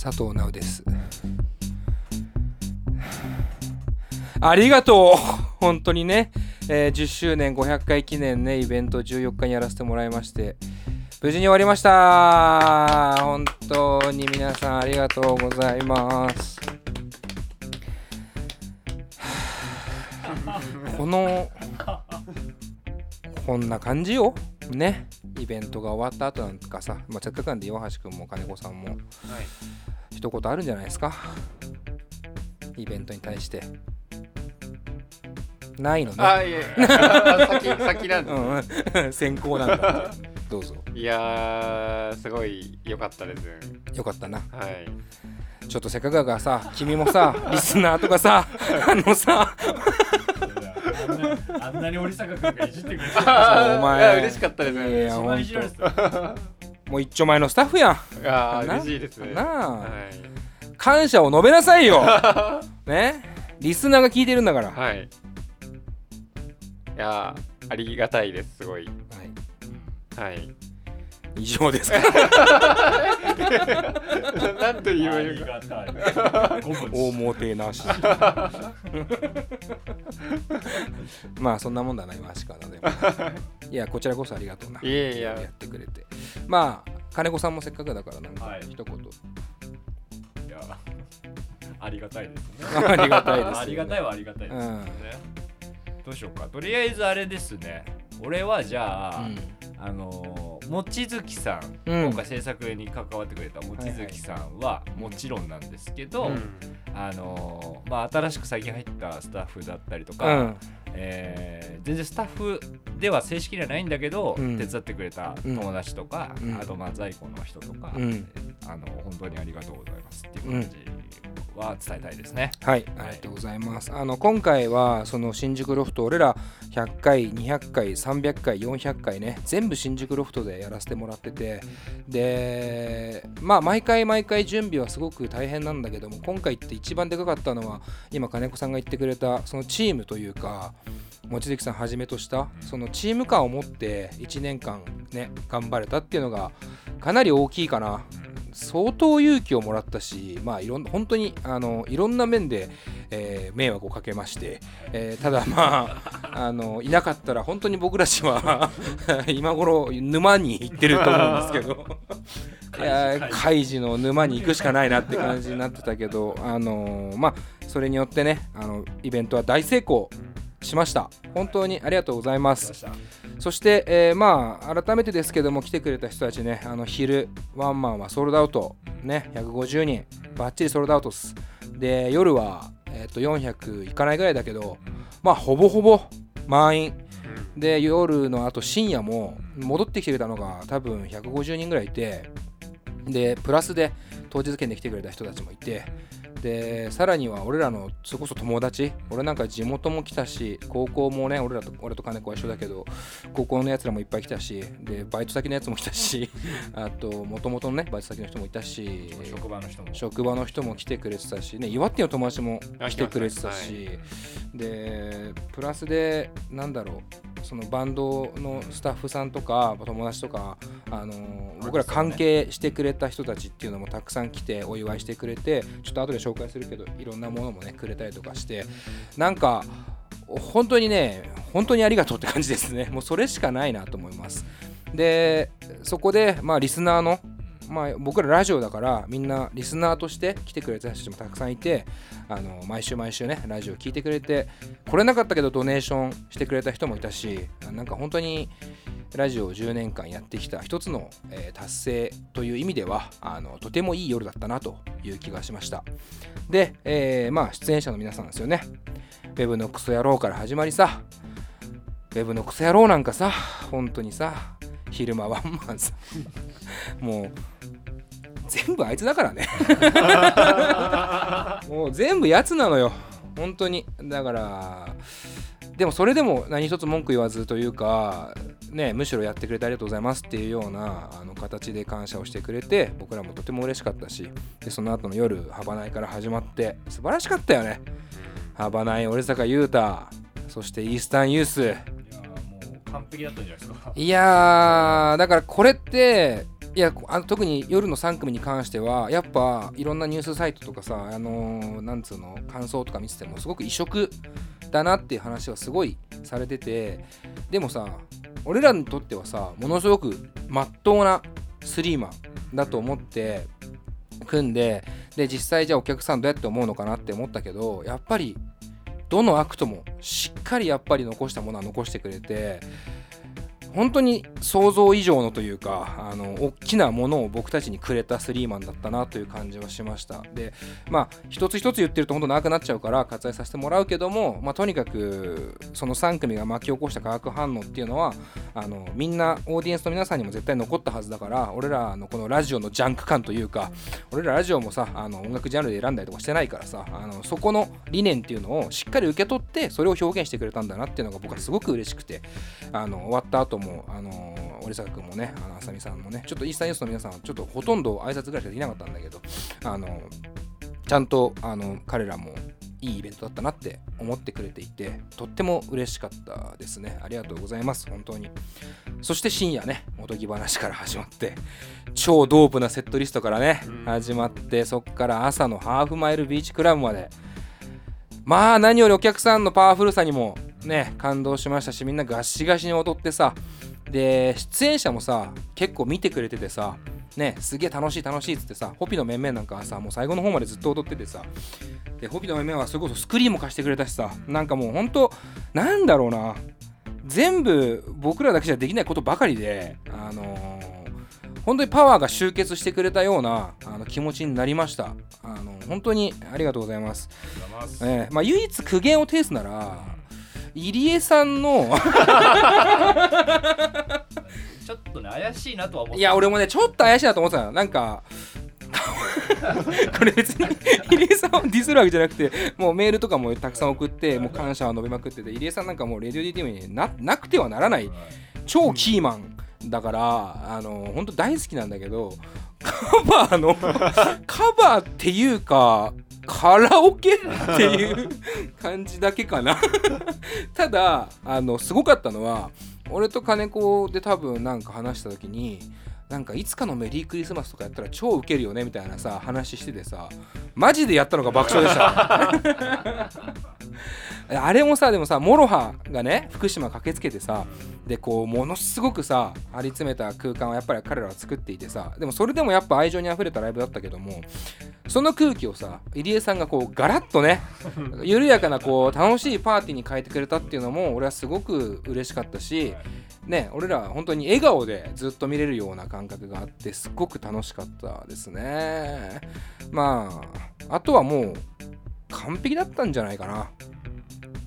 佐藤直です。ありがとう。本当にね、えー10周年500回記念ねイベント14日にやらせてもらいまして。無事に終わりました。本当に皆さんありがとうございます。このこんな感じよ。ね。イベントが終わった後なんかさ、まあ、せっかくなんで岩橋君も金子さんも。はい。一言あるんじゃないですか。イベントに対して。ないのね。あいえ先 先なんでうん先行なんだ。どうぞ。いやーすごい良かったです。よかったな。はい。ちょっとせっかくだからさ君もさ リスナーとかさあのさ。あんなに森坂君がいじってくれてるお前いや嬉しかったです。いや一番いじられてたもう一丁前のスタッフやん。あーな？嬉しいですね。な？あはい。感謝を述べなさいよ。ね？リスナーが聞いてるんだから、はい。いやーありがたいですすごい。はい、はい以上ですか？なんと言あえばいい。か大もてなし。まあそんなもんだな今しかなでも。いやこちらこそありがとうな。いえいややってくれて。まあ金子さんもせっかくだからなんかはい。一言、いやありがたいですね。ありがたいですよね。ありがたいはありがたいですうん。ねどうしようか。とりあえずあれですね俺はじゃあ、あのー、望月さん、うん。今回制作に関わってくれた望月さんはもちろんなんですけど、うん。あのーまあ、新しく最近入ったスタッフだったりとか、うん。えー全然スタッフでは正式にはないんだけど、うん。手伝ってくれた友達とか、うん。あとまあ在庫の人とか、うん。あの本当にありがとうございますっていう感じは伝えたいですね。はい、ありがとうございます。あの今回はその新宿ロフト、俺ら100回、200回、300回、400回ね、全部新宿ロフトでやらせてもらってて、で、まあ毎回毎回準備はすごく大変なんだけども、今回って一番でかかったのは、今金子さんが言ってくれたそのチームというか、望月さんはじめとしたそのチーム感を持って1年間ね頑張れたっていうのがかなり大きいかな相当勇気をもらったし、まあ、いろん本当にあのいろんな面で、えー迷惑をかけまして、えーただまあ あのいなかったら本当に僕らしは 今頃沼に行ってると思うんですけど。カイジの沼に行くしかないなって感じになってたけど、あのーまあそれによってねあのイベントは大成功しました。本当にありがとうございます。そして、えーまあ改めてですけども来てくれた人たちねあの昼ワンマンはソールドアウトね150人バッチリソールドアウトっす。で夜は、えー、と400いかないぐらいだけどまあほぼほぼ満員。で夜のあと深夜も戻ってきてくれたのが多分150人ぐらいいてでプラスで当日券で来てくれた人たちもいてでさらには俺らのそれこそ友達俺なんか地元も来たし高校もね俺らと俺と金子は一緒だけど高校のやつらもいっぱい来たしでバイト先のやつも来たし あともともとのねバイト先の人もいたし職場の人も。職場の人も来てくれてたし、ね、岩手の友達もあ来てくれてた来し、でプラスでなんだろうそのバンドのスタッフさんとか友達とか、あのー僕ら関係してくれた人たちっていうのもたくさん来てお祝いしてくれてちょっと後で紹紹介するけどいろんなものもねくれたりとかしてなんか本当にね本当にありがとうって感じですね。もうそれしかないなと思います。でそこでまあリスナーのまあ、僕らラジオだからみんなリスナーとして来てくれた人たちもたくさんいてあの毎週毎週ねラジオ聞いてくれて来れなかったけどドネーションしてくれた人もいたしなんか本当にラジオを10年間やってきた一つの、えー達成という意味ではあのとてもいい夜だったなという気がしました。で、えーまあ出演者の皆さんですよね。ウェブのクソ野郎から始まりさウェブのクソ野郎なんかさ本当にさ昼間ワンマンさもう全部あいつだからね。もう全部やつなのよ。本当に。だからでもそれでも何一つ文句言わずというかねむしろやってくれてありがとうございますっていうようなあの形で感謝をしてくれて僕らもとても嬉しかったしでその後の夜ハバナイから始まって素晴らしかったよね。ハバナイ折坂優太そしてイースタンユース完璧だったんじゃないですか。いやだからこれっていやあの特に夜の3組に関してはやっぱいろんなニュースサイトとかさあのーなんつうの感想とか見ててもすごく異色だなっていう話はすごいされててでもさ俺らにとってはさものすごくまっとうなスリーマンだと思って組んでで実際じゃあお客さんどうやって思うのかなって思ったけどやっぱりどのアクトもしっかりやっぱり残したものは残してくれて本当に想像以上のというかあの大きなものを僕たちにくれたスリーマンだったなという感じはしました。でまあ一つ一つ言ってると本当長くなっちゃうから割愛させてもらうけども、まあ、とにかくその3組が巻き起こした化学反応っていうのはあのみんなオーディエンスの皆さんにも絶対残ったはずだから俺らのこのラジオのジャンク感というか俺らラジオもさあの音楽ジャンルで選んだりとかしてないからさあのそこの理念っていうのをしっかり受け取ってそれを表現してくれたんだなっていうのが僕はすごく嬉しくてあの終わった後もあの折坂君もねあの浅見さんもねちょっとイースタンユースの皆さんはちょっとほとんど挨拶ぐらいしかできなかったんだけどあのちゃんとあの彼らもいいイベントだったなって思ってくれていてとっても嬉しかったですね。ありがとうございます。本当に。そして深夜ねおとぎ話から始まって超ドープなセットリストからねうん。始まってそっから朝のハーフマイルビーチクラブまで。まあ何よりお客さんのパワフルさにもね感動しましたしみんなガシガシに踊ってさで出演者もさ結構見てくれててさねすげえ楽しい楽しいっつってさホピの面々なんかはさもう最後の方までずっと踊っててさでホピの面々はそれこそスクリーンも貸してくれたしさなんかもうほんとなんだろうな全部僕らだけじゃできないことばかりであのー本当にパワーが集結してくれたようなあの気持ちになりました。あの本当にありがとうございます。えまあ、唯一苦言を呈すなら入江さんの。ちょっとね怪しいなとは思っていや俺もねちょっと怪しいなと思ってたのなんか これ別に入江さんをディスるわけじゃなくてもうメールとかもたくさん送ってもう感謝を述べまくってて入江さんなんかもうレディオ DTM にななくてはならない。超キーマンだからあの本当大好きなんだけどカバーの カバーっていうかカラオケっていう感じだけかな。ただあのすごかったのは俺と金子で多分なんか話した時になんかいつかのメリークリスマスとかやったら超ウケるよねみたいなさ話しててさマジでやったのが爆笑でした。あれもさでもさ MOROHA がね福島駆けつけてさでこうものすごくさ張り詰めた空間をやっぱり彼らは作っていてさでもそれでもやっぱ愛情にあふれたライブだったけどもその空気をさ入江さんがこうガラッとね 緩やかなこう楽しいパーティーに変えてくれたっていうのも俺はすごく嬉しかったしね俺ら本当に笑顔でずっと見れるような感覚があってすっごく楽しかったですね。まああとはもう完璧だったんじゃないかな。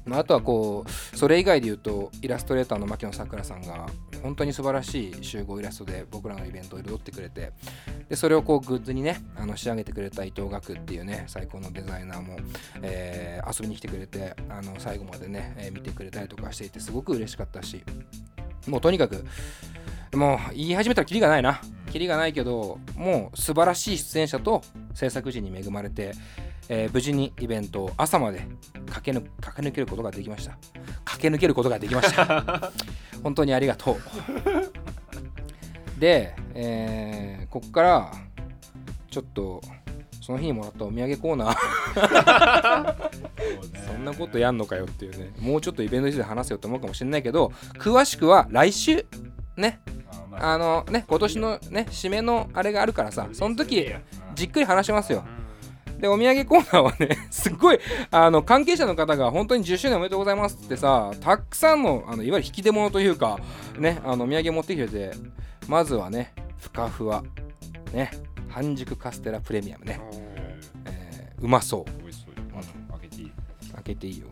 まあ、あとはこうそれ以外で言うとイラストレーターの牧野さくらさんが本当に素晴らしい集合イラストで僕らのイベントを彩ってくれてでそれをこうグッズにねあの仕上げてくれた伊藤岳っていうね最高のデザイナーも、えー遊びに来てくれてあの最後までね、えー見てくれたりとかしていてすごく嬉しかったしもうとにかくもう言い始めたらキリがないな。キリがないけどもう素晴らしい出演者と制作陣に恵まれて、えー無事にイベントを朝まで駆けぬ駆け抜けることができました。駆け抜けることができました。本当にありがとう。で、えーこっからちょっとその日にもらったお土産コーナー。そんなことやんのかよっていうね。もうちょっとイベントについて話せよと思うかもしれないけど詳しくは来週ね。あのね今年のね締めのあれがあるからさその時じっくり話しますよでお土産コーナーはね すっごいあの関係者の方が本当に10周年おめでとうございますってさたくさんのあのいわゆる引き出物というかねあのお土産持ってきててまずはねふかふわね半熟カステラプレミアムね、えーうまそう。美味しそ開けていい。開けていいよ。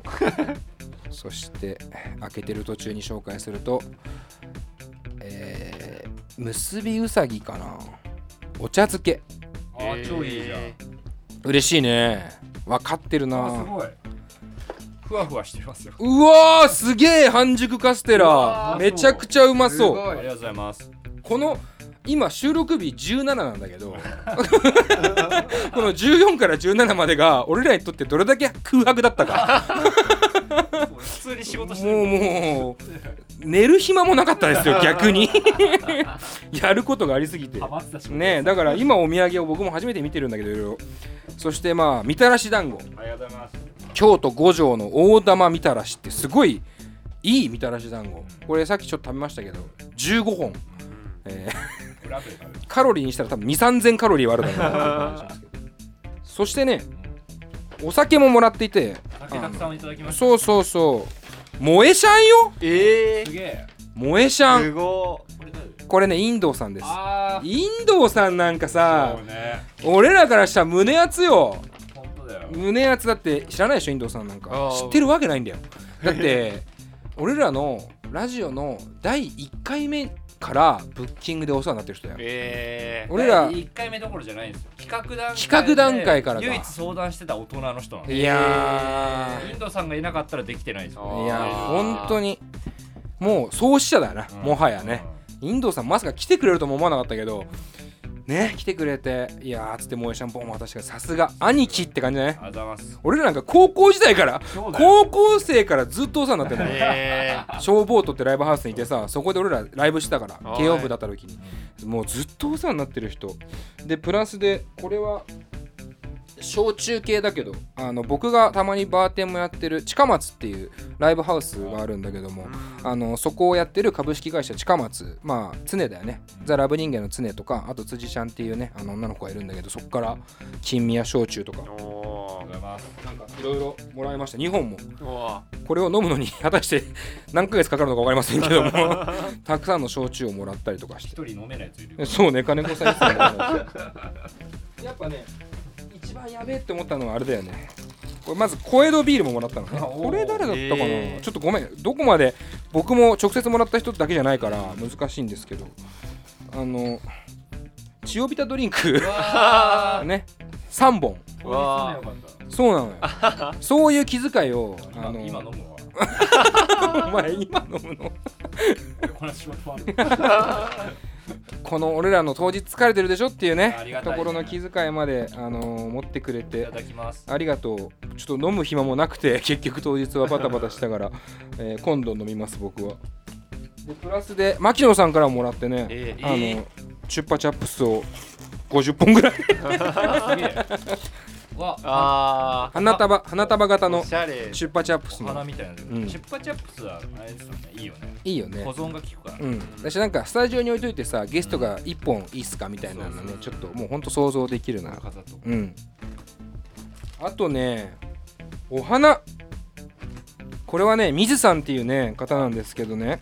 そして開けてる途中に紹介するとえー、結びうさぎかな。お茶漬け。あー超いいじゃん嬉しいね。分かってるあすなごい。ふわふわしてますよ。うわーすげえ半熟カステうラめちゃくちゃうまそう。ありがとうございます。この今収録日17なんだけど。この14から17までが俺らにとってどれだけ空白だったか普通に仕事してもうもう寝る暇もなかったですよ 逆に。やることがありすぎて。ねだから今お土産を僕も初めて見てるんだけどいろいろ。そしてまあみたらし団子。京都五条の大玉みたらしってすごいいいみたらし団子。これさっきちょっと食べましたけど15本、えー。カロリーにしたら多分2 3 0 0 0カロリーはあるだろうな そしてねお酒ももらっていて酒たくさんいただきましたそうそうそう。萌えシャンよ？えすげえ萌えシャンすごこれねインドさんです。あインドさんなんかあさそうね。俺らからしたら胸熱よ。本当だよ。胸熱だって知らないでしょ？インドさんなんか。あー。知ってるわけないんだよ。だって 俺らのラジオの第1回目からブッキングでお世話になってる人だよ。えー、俺ら1回目どころじゃないんですよ。企画段階で企画段階からか唯一相談してた大人の人なんでいやインドさんがいなかったらできてないですいや本当に。もう創始者だよな、うん。もはやね。インドさんまさか来てくれるとも思わなかったけどね。来てくれて。いやーつって萌えシャンポンも渡してさすが兄貴って感じだね。ありがとうございます。俺らなんか高校時代から高校生からずっとお世話になってるの。よえ。消防とってライブハウスにいてさそこで俺らライブしてたからはい。慶応部だった時に。もうずっとお世話になってる人。でプラスでこれは焼酎系だけどあの僕がたまにバーテンもやってる近松っていうライブハウスがあるんだけどもあのそこをやってる株式会社近松まあ常だよね。ザ・ラブ人間の常とかあと辻ちゃんっていうねあの女の子がいるんだけどそこから金宮焼酎とか。なんかいろいろもらいました。2本も。これを飲むのに 果たして何ヶ月かかるのか分かりませんけども たくさんの焼酎をもらったりとかして。一人飲めないやついるよ。そうね金子さん やっぱね一番やべえって思ったのはあれだよね。これまず小江戸ビールももらったのね。これ誰だったかな、へー。ちょっとごめん。どこまで僕も直接もらった人だけじゃないから難しいんですけど。あのチオビタドリンク ね。3本。そうなのよ。そういう気遣いをあ今の今飲むわ。お前今飲むの？この俺らの当日疲れてるでしょっていうねね。ところの気遣いまで、あのー持ってくれいてただきます。ありがとう。ちょっと飲む暇もなくて 結局当日はバタバタしたから、えー今度飲みます僕は。でプラスで牧野さんからもらってね、えーあのえーチュッパチャップスを50本ぐらい すげえわ。あ花束花束型ーのおしゃれ。チュッパチャップスお花のみたいなチん。ュッパチャップスはあれですよね。いいよね。いいよね保存が効くから。うん、私なんかスタジオに置いといてさゲストが1本いいっすかみたいなのねちょっともうほんと想像できるな。飾っと。こうん。あとねお花これはね水さんっていうね方なんですけどね。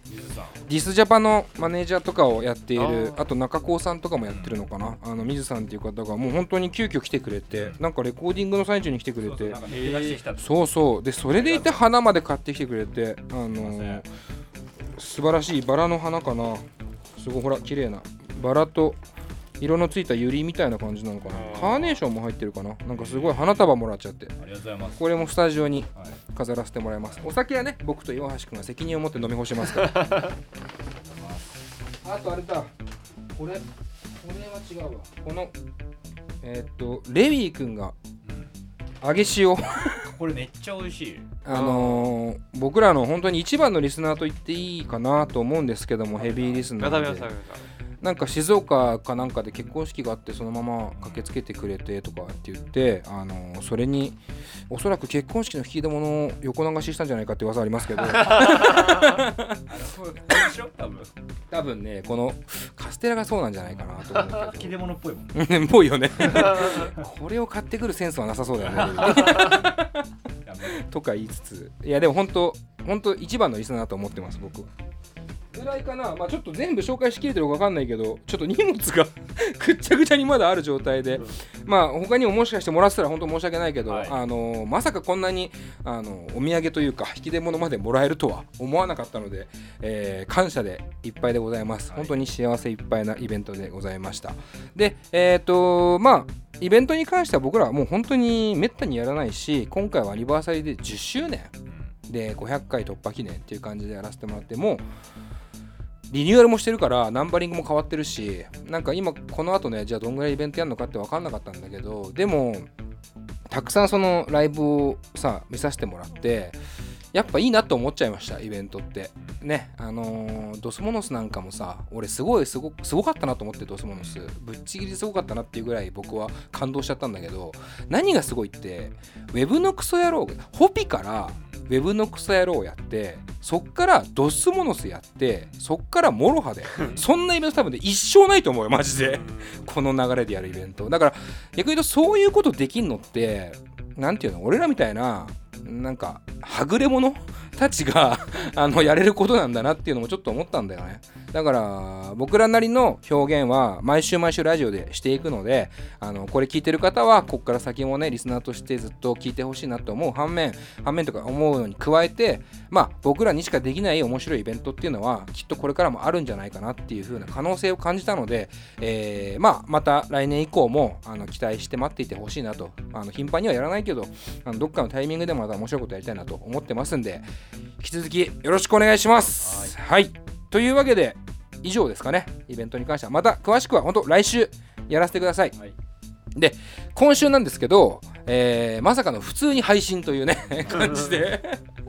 ディスジャパのマネージャーとかをやっているあと中高さんとかもやってるのかな。あの水さんっていう方がもう本当に急遽来てくれてなんかレコーディングの最中に来てくれて。そうそうでそれでいて花まで買ってきてくれてあのー素晴らしいバラの花かな。すごいほら綺麗な。バラと色のついたユリみたいな感じなのかな。カーネーションも入ってるかな。なんかすごい花束もらっちゃって。ありがとうございます。これもスタジオにはい飾らせてもらいます。お酒はね僕と岩橋君が責任を持って飲み干しますから。あとあれだ。これこれは違うわ。このえーっとレビー君が揚げ塩。これめっちゃ美味しいあのー僕らの本当に一番のリスナーと言っていいかなと思うんですけどもヘビーリスナーで。なんか静岡かなんかで結婚式があってそのまま駆けつけてくれてとかって言って、あのーそれにおそらく結婚式の引き出物を横流ししたんじゃないかって噂ありますけど。多分。ねこのカステラがそうなんじゃないかなと思うけ切れ物っぽいもんどぽいよね。これを買ってくるセンスはなさそうだよね。とか言いつついやでも本当本当一番のリスナーだと思ってます僕は。ぐらいかな。まあちょっと全部紹介しきれてるか分かんないけどちょっと荷物が ぐっちゃぐちゃにまだある状態で。まあ他にももしかしてもらってたら本当申し訳ないけど、はい。あのまさかこんなにあのお土産というか引き出物までもらえるとは思わなかったので、えー感謝でいっぱいでございます、はい。本当に幸せいっぱいなイベントでございました。でえっ、とまあイベントに関しては僕らはもう本当にめったにやらないし今回はアニバーサリーで10周年で500回突破記念っていう感じでやらせてもらってもリニューアルもしてるからナンバリングも変わってるしなんか今この後ねじゃあどんぐらいイベントやるのかって分かんなかったんだけどでもたくさんそのライブをさ見させてもらってやっぱいいなと思っちゃいましたイベントって。ねあのードスモノスなんかもさ俺すごいすごすごかったなと思ってドスモノス。ぶっちぎりすごかったなっていうぐらい僕は感動しちゃったんだけど何がすごいってウェブのクソ野郎ホピからウェブのクソ野郎やってそっからドスモノスやってそっからモロハでそんなイベント多分ね一生ないと思うよマジで。この流れでやるイベント。だから逆に言うとそういうことできんのってなんていうの俺らみたいななんかはぐれ者たちが あのやれることなんだなっていうのもちょっと思ったんだよね。だから僕らなりの表現は毎週毎週ラジオでしていくのであのこれ聞いてる方はここから先もねリスナーとしてずっと聞いてほしいなと思う反面反面とか思うのに加えてまあ僕らにしかできない面白いイベントっていうのはきっとこれからもあるんじゃないかなっていう風な可能性を感じたので、えーまあまた来年以降もあの期待して待っていてほしいなとあの頻繁にはやらないけどあのどっかのタイミングでもまた面白いことやりたいなと思ってますんで引き続きよろしくお願いします。はい、というわけで以上ですかね。イベントに関しては。また詳しくは本当来週やらせてください。はい。で今週なんですけど、えーまさかの普通に配信というね 感じで。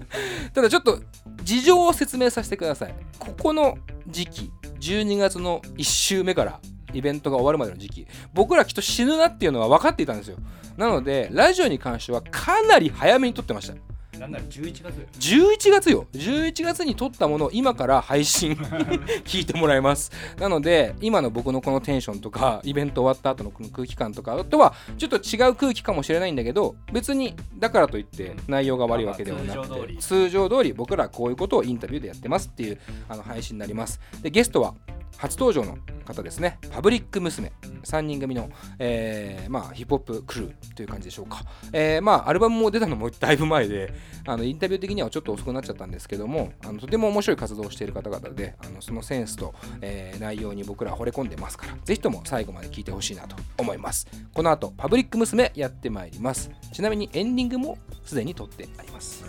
ただちょっと事情を説明させてください。ここの時期12月の1週目からイベントが終わるまでの時期僕らきっと死ぬなっていうのは分かっていたんですよ。なのでラジオに関してはかなり早めに撮ってましたなんなら11月よ。11月よ。11月に撮ったものを今から配信 聞いてもらいます。なので今の僕のこのテンションとかイベント終わった後のこの空気感とかとはちょっと違う空気かもしれないんだけど別にだからといって内容が悪いわけではなくて通常通り僕らこういうことをインタビューでやってますっていうあの配信になります。でゲストは初登場の方ですね。パブリック娘。3人組の、えーまあ、ヒップホップクルーという感じでしょうか、えーまあ、アルバムも出たのもだいぶ前であのインタビュー的にはちょっと遅くなっちゃったんですけどもあのとても面白い活動をしている方々であのそのセンスと、えー内容に僕らは惚れ込んでますからぜひとも最後まで聞いてほしいなと思います。この後パブリック娘やってまいります。ちなみにエンディングもすでに撮ってあります。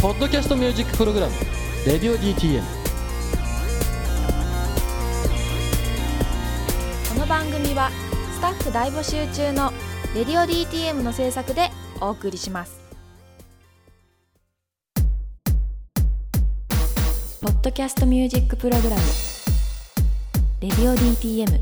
ポッドキャストミュージックプログラム「レディオ DTM」この番組はスタッフ大募集中の「レディオ DTM」の制作でお送りします。ポッドキャストミュージックプログラム「レディオ DTM」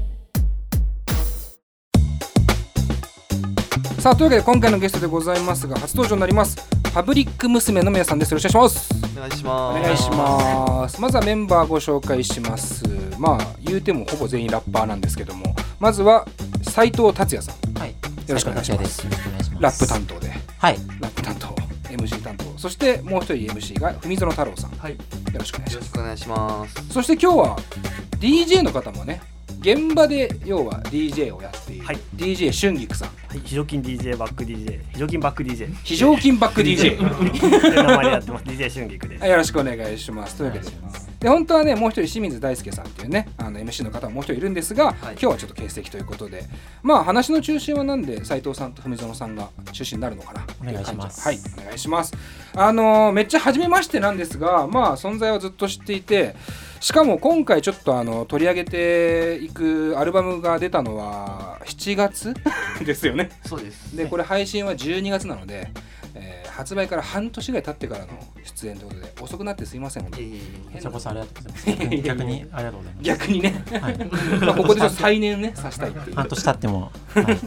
さあというわけで今回のゲストでございますが初登場になりますパブリック娘の皆さんです。よろしくお願いします。お願いしおます。願いします。まずはメンバーご紹介します。まあ言うてもほぼ全員ラッパーなんですけども。まずは斉藤達也さん。はい。よろしくお願いします。ラップ担当で。はい。ラップ担当。MC 担当。そしてもう一人 MC が文園太郎さん。はい。よろしくお願いします。よろしくお願いします。そして今日は DJ の方もね現場で要は DJ をやっている、はい。DJ 春菊さん。はい、非常勤 DJ バック DJ 非常勤バック DJ 非常勤バック DJ 名前でやってます DJ 春菊ですはいよろしくお願いします。というわけで、で本当はね、もう一人清水大輔さんっていうね、あの MC の方ももう一人いるんですが、今日はちょっと欠席ということで、まあ話の中心はなんで斉藤さんと文園さんが中心になるのかな？お願いしますはい、お願いします。あのーめっちゃ初めましてなんですが、まあ存在はずっと知っていて、しかも今回ちょっとあの取り上げていくアルバムが出たのは7月？ですよね。そうです。でこれ配信は12月なので、えー発売から半年ぐらい経ってからの出演ということで遅くなってすいません本当にこちらこそありがとうございます。逆に逆にありがとうございます。逆にね、はい。まあここでちょっと再燃ねさせたいっていう、半年経っても、はい、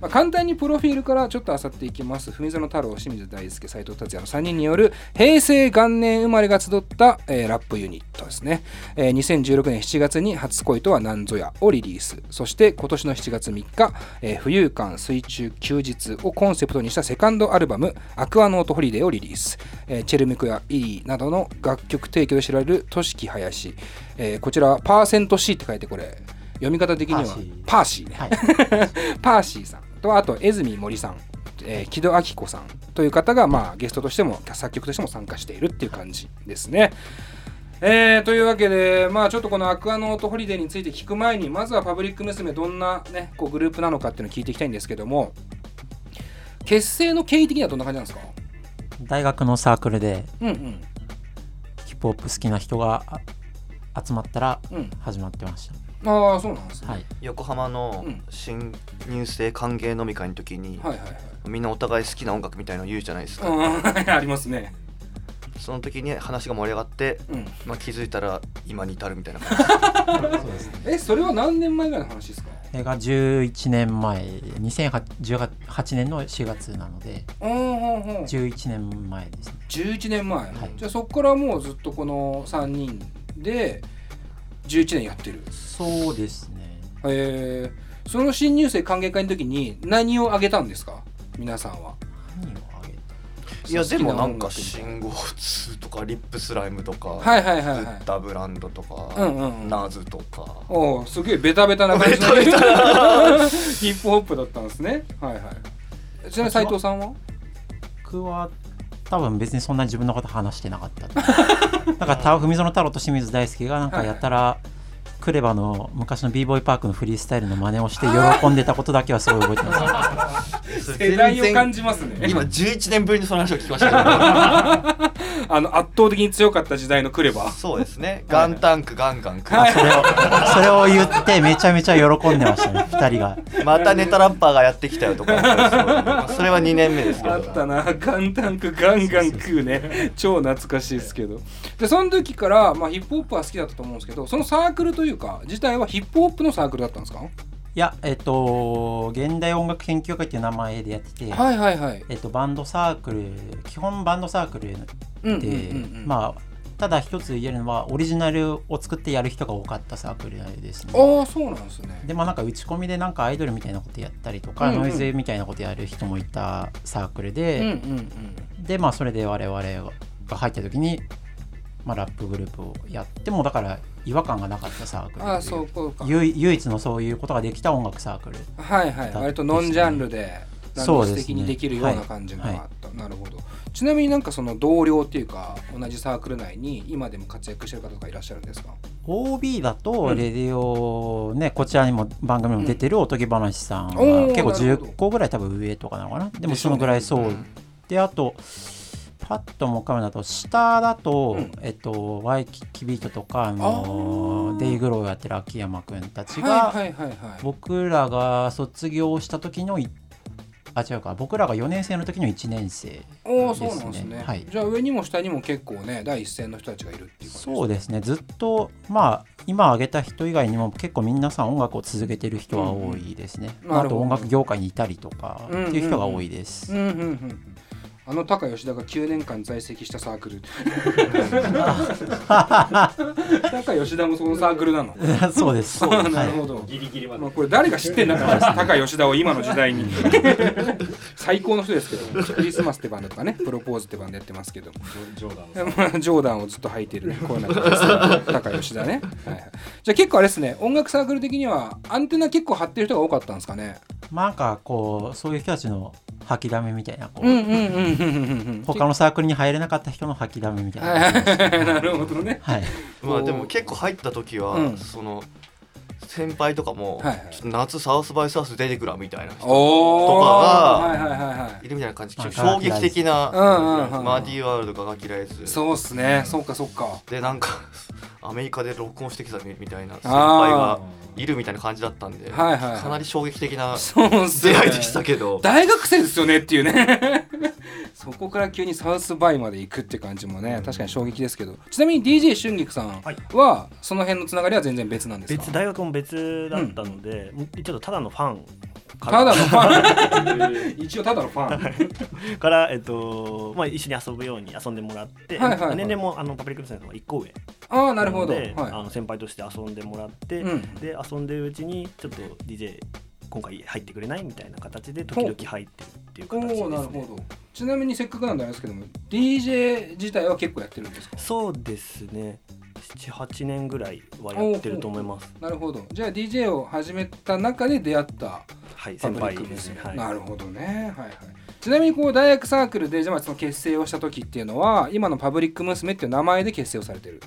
まあ、簡単にプロフィールからちょっと漁っていきます。文園太郎清水大輔斉藤達也の3人による平成元年生まれが集った、えーラップユニットですね、えー2016年7月に「初恋とは何ぞや」をリリース。そして今年の7月3日「えー浮遊感水中休日」をコンセプトにしたセカンドアルバム「 Aquanaut Holiday」をリリース、えーチェルミコや iri などの楽曲提供で知られる Toshiki Hayashi、えーこちらはパーセント C って書いてこれ。読み方的にはパーシーね、はい、パーシーさんとあと江住森さん、えー木戸明子さんという方が、まあ、ゲストとしても作曲としても参加しているっていう感じですね。えーというわけで、まあ、ちょっとこのアクアノートホリデーについて聞く前にまずはパブリック娘どんな、ね、こうグループなのかっていうのを聞いていきたいんですけども結成の経緯的にはどんな感じなんですか？大学のサークルでうんうんヒップホップ好きな人があ集まったらうん始まってました。ああそうなんですね、はい。横浜のうん。新入生歓迎飲み会の時に、はいはいはい。みんなお互い好きな音楽みたいの言うじゃないですか、うん。ありますね。その時に話が盛り上がって、うん。まあ、気づいたら今に至るみたいな。感じそうですね。えそれは何年前ぐらいの話ですか？それが11年前。2018年の4月なので。うんうんうん。11年前ですね。11年前、はい。じゃあそこからもうずっとこの3人で11年やってる。そうですね。えー、その新入生歓迎会の時に何をあげたんですか？皆さんは。何をあげたいやでもなんか信号通とかリップスライムとか、はいはいはいはい。ダブランドとか、うんうんうん。ナーズとか。おおすげえベタベタな感じのヒップホップだったんですね。はいはい。ちなみに斉藤さんは？僕は多分別にそんなに自分のこと話してなかった なんかた文園太郎と清水大輔がなんかやたらクレバの昔の b ボーイパークのフリースタイルの真似をして喜んでたことだけはすごい覚えてます。世代を感じますね。今11年ぶりにその話を聞きましたけ あの圧倒的に強かった時代のクレバ。どそうですね。ガンタンクガンガンク、はい。それをそれを言ってめちゃめちゃ喜んでましたね2人が。またネタラッパーがやってきたよとか。まあそれは2年目ですけど。あったな。ガンタンクガンガン食うね。超懐かしいですけど。でその時から、まあ、ヒップホップは好きだったと思うんですけどそのサークルというか自体はヒップホップのサークルだったんですか？いやえっと現代音楽研究会っていう名前でやってて、はいはいはい。えっと、バンドサークル基本バンドサークルで、うんうんうんうんまあただ一つ言えるのはオリジナルを作ってやる人が多かったサークルですね。ああそうなんですね。でもなんか打ち込みでなんかアイドルみたいなことやったりとか、うんうん。ノイズみたいなことやる人もいたサークルうんうで、ん。でまあそれで我々が入った時に、まあ、ラップグループをやってもだから違和感がなかったサークルう。んああそうこうか。唯唯一のそういうことができた音楽サークル。はいはい。割とノンジャンルでランドスそうですね的にできるような感じのがあった、なるほど。ちなみになんかその同僚っていうか同じサークル内に今でも活躍してる方とかいらっしゃるんですか？OB だうんとレディオね、こちらにも番組にも出てるおとぎ話さんはおー結構なるほど。10個ぐらい多分上とかなのかな。でもそのぐらいそう、うん。であとパッともかめだと下だと、うん。えっとワイキキビートとかあのデイグローをやってる秋山くんたちが、はいはいはいはい。僕らが卒業した時のいあ違うか。僕らが4年生の時の1年生おおそうなんですね、はい。じゃあ上にも下にも結構ね第一線の人たちがいるっていうそうですね。ずっとまあ今挙げた人以外にも結構皆さん音楽を続けてる人は多いですね、うん。あと音楽業界にいたりとかっていう人が多いです、うんうんうんあの高吉田が9年間在籍したサークル。高吉田もそのサークルなの。そうです。なるほど、ギリギリまで。まあ、これ誰が知ってんだから高吉田を今の時代に。最高の人ですけどクリスマスってバンドとかねプロポーズってバンドやってますけども。ジョーダンをずっと履いてるね。こういうな高吉田ね、はいはい、じゃあ結構あれですね。音楽サークル的にはアンテナ結構張ってる人が多かったんですかね。まあなんかこうそういう人たちの吐きだめみたいなこう、うんうんうん。うんうんうん他のサークルに入れなかった人の吐きだめみたいな。は いなるほどね。はい。まあでも結構入った時は、うん。その先輩とかも、はいはい。ちょっと夏サウスバイサウス出てくらみたいな人とかがはいるみたいな感じまあ衝撃的な、うんうんうんマーディワールドガガキライズそうっすね。そうかそうか。でなんかアメリカで録音してきたみたいな先輩がいるみたいな感じだったんで、はいはいはい。かなり衝撃的な出会いでしたけど、大学生ですよねっていうね。そこから急にサウスバイまで行くって感じもね確かに衝撃ですけど。ちなみに DJ 春菊さんはその辺のつながりは全然別なんですか？別大学も別だったので、ちょっとただのファンかただらのファン。一応ただのファン。から、えっとまあ、一緒に遊ぶように遊んでもらって、はいはいはい。年齢もあのパブリックムスの1個上。ああなるほど、はい。あの先輩として遊んでもらって、うん。で遊んでるうちにちょっと DJ 今回入ってくれないみたいな形で時々入ってるっていう形です、おおね、なるほど。ちなみにせっかくなんであれですけども DJ 自体は結構やってるんですか？そうですね78年ぐらいはやってると思いますなるほど。じゃあ DJ を始めた中で出会ったはいパブリ先輩ック娘ですね、はい、なるほどね。はいはい。ちなみにこう大学サークルでじゃあその結成をした時っていうのは今のパブリック娘っていう名前で結成をされてる？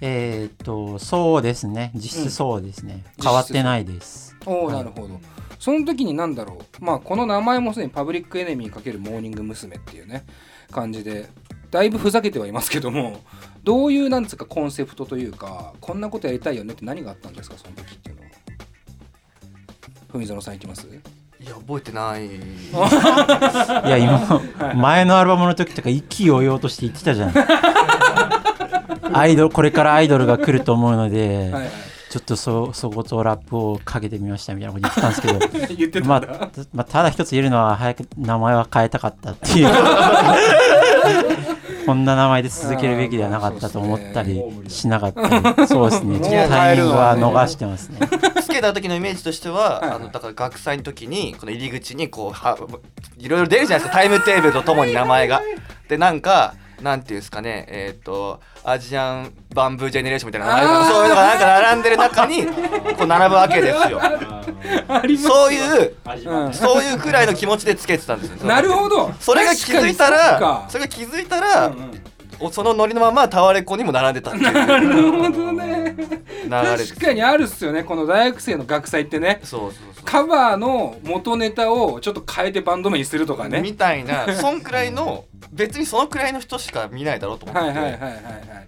えーっとそうですね。実質そうですね、うん。変わってないです。おお、はい。なるほど。その時に何だろう？まあこの名前もすでにパブリックエネミー×モーニング娘。っていうね感じでだいぶふざけてはいますけどもどういうなんつうかコンセプトというかこんなことやりたいよねって何があったんですかその時っていうのは。文園さんいきます？いや覚えてない。いや今前のアルバムの時とか意気揚々として言ってたじゃん。アイドルこれからアイドルが来ると思うので、はい。はいちょっとそそことラップをかけてみましたみたいなこと言ってたんですけど。言ってたまあまあ、ただ一つ言えるのは早く名前は変えたかったっていう こんな名前で続けるべきではなかったと思ったりしなかったり。そうですね。ちょっとタイミングは逃してますね。つけた時のイメージとしてはあのだから学祭の時にこの入り口にこうはいろいろ出るじゃないですか。タイムテーブルとともに名前が。でなんかなんていうんですかね。えっ、とアジアンバンブージェネレーションみたいな名前とかそういうのがなんか並んでる中にこう並ぶわけですよ。そういううん。そういうくらいの気持ちでつけてたんですよ。なるほど。それが気づいたらにそれが気づいたら、うんうん。おそのノリのままタワレコにも並んでた なるほどね。確かにあるっすよねこの大学生の学祭ってね。そうそうカバーの元ネタをちょっと変えてバンド名にするとかね。みたいな そんくらいの別にそのくらいの人しか見ないだろうと思って、はいはいはいはい。はい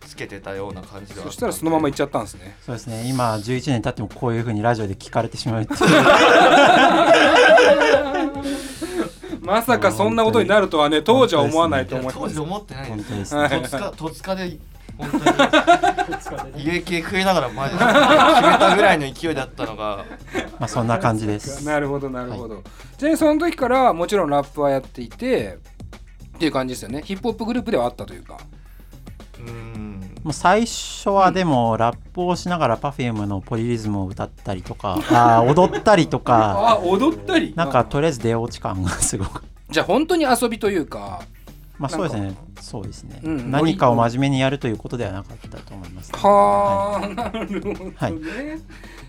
つけてたような感じでは。そしたらそのまま行っちゃったんですね。そうですね。今11年経ってもこういうふうにラジオで聞かれてしまうっていう。まさかそんなことになるとはね当時は思わないと思います。当時思ってないです。本当です戸塚で本当に。家系食いながらマジで 決めたぐらいの勢いだったのが。まあそんな感じです。なるほどなるほど、ちなみにその時からもちろんラップはやっていてっていう感じですよね。ヒップホップグループではあったというか。うーん。もう最初はでもラップをしながら Perfume のポリリズムを歌ったりとかあー踊ったりとか。あ踊ったり。なんかとりあえず出落ち感がすごく。じゃあ本当に遊びというかまあそうですね。そうですね、うん。何かを真面目にやるということではなかったと思います、はあ、なるほどね、はい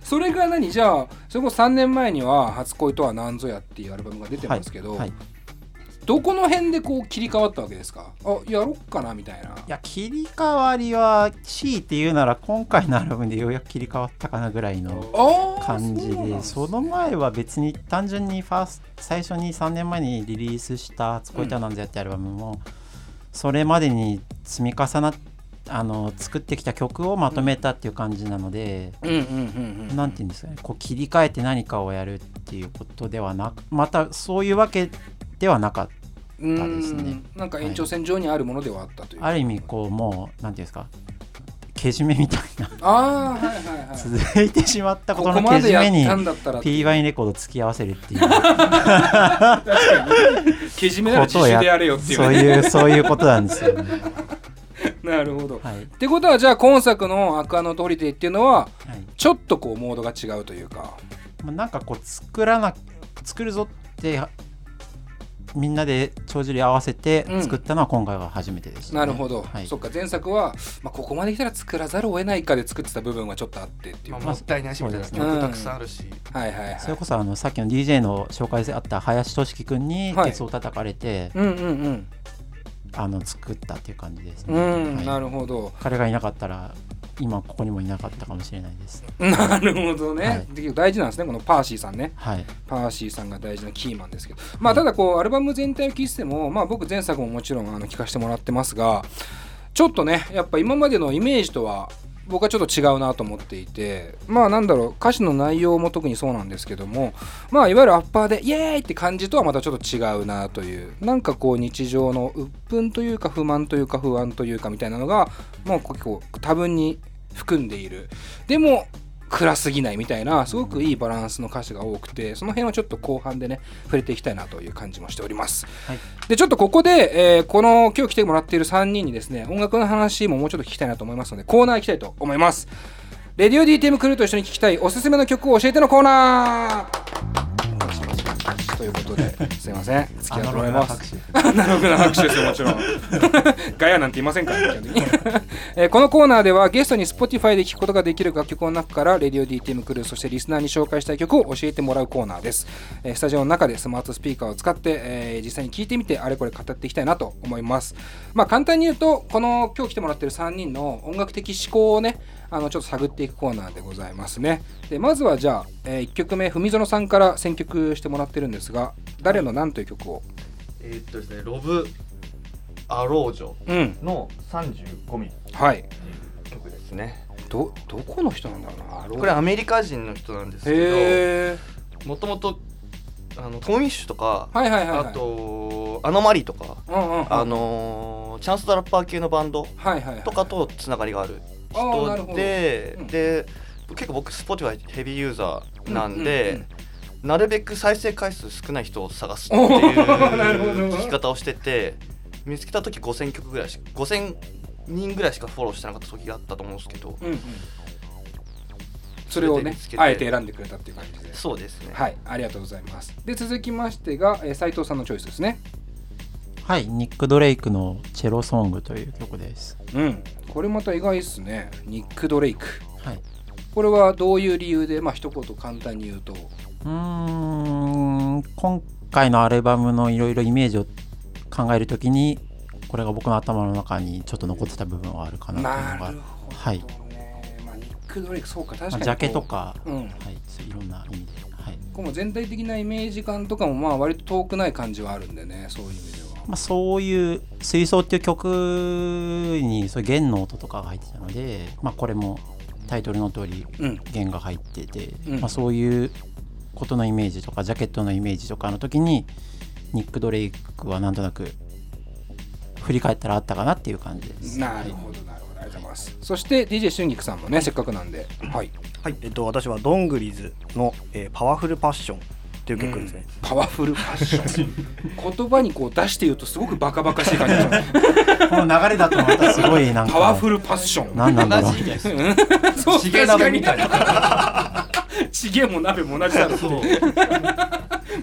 それが何？じゃあそれこそ3年前には「初恋とは何ぞや」っていうアルバムが出てますけど、はいどこの辺でこう切り替わったわけですか？あやろっかなみたいな。いや切り替わりは C っていうなら今回のアルバムでようやく切り替わったかなぐらいの感じでねその前は別に単純にファースト最初に3年前にリリースした「初恋とは何ぞや」ってアルバムも、それまでに積み重なっあの作ってきた曲をまとめたっていう感じなので、うんうんうんうんなんていうんですかねこう切り替えて何かをやるっていうことではなくまたそういうわけではなかったですね。ん。なんか延長線上にあるものではあったという、ある意味こうもうなんていうんですか？けじめみたいな。ああはいはいはい続いてしまったこことこのまでやっけじめにたんだったら P ワインレコード付き合わせるっていう。けじめなら自主でやれよっていうね。そういうそういうことなんですよね。なるほど、はい。ってことはじゃあ今作の「アクアノートホリデー」っていうのははい。ちょっとこうモードが違うというか。まあ、なんかこう作らな作るぞってみんなで帳尻合わせてうん。作ったのは今回が初めてです、ね。なるほど、はい。そっか。前作は、まあ、ここまで来たら作らざるを得ないかで作ってた部分はちょっとあってっていう、まあ、もったいないしみたいなそうですね。曲たくさんあるし、はいはいはい。それこそあのさっきの DJ の紹介であった林俊樹君にはい。ケツを叩かれて、うんうんあの作ったっていう感じですね、うんうん、はい。なるほど。彼がいなかったら今ここにもいなかったかもしれないです。なるほどね、はい。で大事なんですねこのパーシーさんね。はい。パーシーさんが大事なキーマンですけど。まあただこうアルバム全体を聴いててもまあ僕前作ももちろんあの聴かせてもらってますがちょっとねやっぱ今までのイメージとは僕はちょっと違うなと思っていてまあなんだろう歌詞の内容も特にそうなんですけどもまあいわゆるアッパーでイエーイって感じとはまたちょっと違うなというなんかこう日常の鬱憤というか不満というか不安というかみたいなのがもう結構多分に含んでいる。でも暗すぎないみたいなすごくいいバランスの歌詞が多くてその辺はちょっと後半でね触れていきたいなという感じもしております、はい。でちょっとここで、えーこの今日来てもらっている3人にですね音楽の話ももうちょっと聞きたいなと思いますのでコーナー行きたいと思います。レディオ DTM クルーと一緒に聞きたいおすすめの曲を教えてのコーナーということですいません。付き合ってもらいますアナログな拍手ですよもちろん。ガヤなんていませんからねえーこのコーナーではゲストに Spotify で聴くことができる楽曲の中からレディオ DTM クルーそしてリスナーに紹介したい曲を教えてもらうコーナーです、えースタジオの中でスマートスピーカーを使って、えー実際に聴いてみてあれこれ語っていきたいなと思います。まあ簡単に言うとこの今日来てもらってる3人の音楽的思考をねあのちょっと探っていくコーナーでございますね。でまずはじゃあ、え1曲目文園さんから選曲してもらってるんですが誰の何という曲を？えーっとですねロブアロージョうん。の35ミリはい。曲ですね。どどこの人なんだろうな？これアメリカ人の人なんですけどもともとあのトム・ウィッシュとか、はいはいはいはい。あとアノマリとか、うんうんうん。あのーチャンス・ザ・ラッパー系のバンドとかとつながりがある人ど。で、うん。で結構僕 Spotify ヘビーユーザーなんで、うんうんうん。なるべく再生回数少ない人を探すっていう 聞き方をしてて見つけた時5000曲ぐらいし5000人ぐらいしかフォローしてなかった時があったと思うんですけど、うんうん。それをねあえて選んでくれたっていう感じでそうですね、はいありがとうございます。で続きましてがえー斉藤さんのチョイスですねはいニック・ドレイクの「チェロソング」という曲です。うん。これまた意外ですね。ニック・ドレイクはい。これはどういう理由でまあ一言簡単に言うと。うーん今回のアルバムのいろいろイメージを考えるときにこれが僕の頭の中にちょっと残ってた部分はあるかなっていうのが。なるほどはい、ね、まあ、ニック・ドレイクそうか確かにまあジャケとか、うん。はい、いろんな意味で、はい。こうも全体的なイメージ感とかもまあ割と遠くない感じはあるんでね。そういう意味ではまあ、そういう「水槽」っていう曲にそういう弦の音とかが入ってたので、まあ、これもタイトルの通りうん。弦が入ってて、うん。まあ、そういうことのイメージとかジャケットのイメージとかの時にニック・ドレイクはなんとなく振り返ったらあったかなっていう感じです。なるほどなるほど。ありがとうございます。そして DJ 春菊さんもねせっかくなんで。はい。はい、えっと、私はドングリズの、えーパワフルパッションという曲ですね。パワフルファッション。言葉にこう出して言うとすごくバカバカしい感じがします。この流れだとまたすごいなんか。パワフルパッション。何なんだろう。そうチゲ鍋みたいなチゲも鍋も同じだろ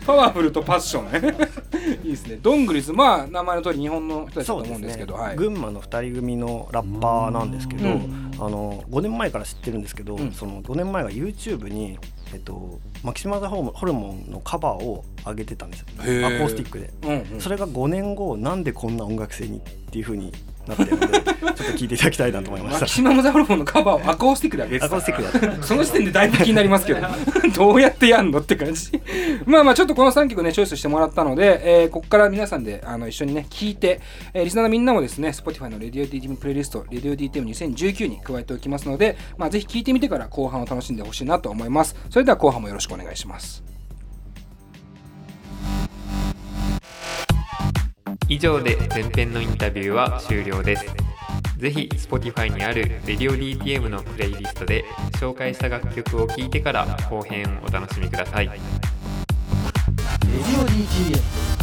パワフルとパッション。ね いいですね。どんぐりずまあ名前の通り日本の人たちだと思うんですけどはい。群馬の2人組のラッパーなんですけど、うん。あの5年前から知ってるんですけど、うん。その5年前は YouTube に、えっと、マキシマザホルモンのカバーを上げてたんですよ。アコへーースティックで、うんうん。それが5年後なんでこんな音楽性にっていう風になってるのでちょっと聞いていただきたいなと思いまマした。キシマムザホルモンのカバーをアコースティックで上げてた。アコースティックだその時点でだいぶ気になりますけど。どうやってやんのって感じ。まあまあちょっとこの3曲ねチョイスしてもらったので、えーここから皆さんであの一緒にね聞いて、えーリスナーのみんなもですね Spotify の RadioDTM プレイリスト RadioDTM2019 に加えておきますので、まあ、ぜひ聞いてみてから後半を楽しんでほしいなと思います。それでは後半もよろしくお願いします以上で前編のインタビューは終了です。ぜひ Spotify にある Radio DTM のプレイリストで紹介した楽曲を聴いてから後編をお楽しみください。レディオ DTM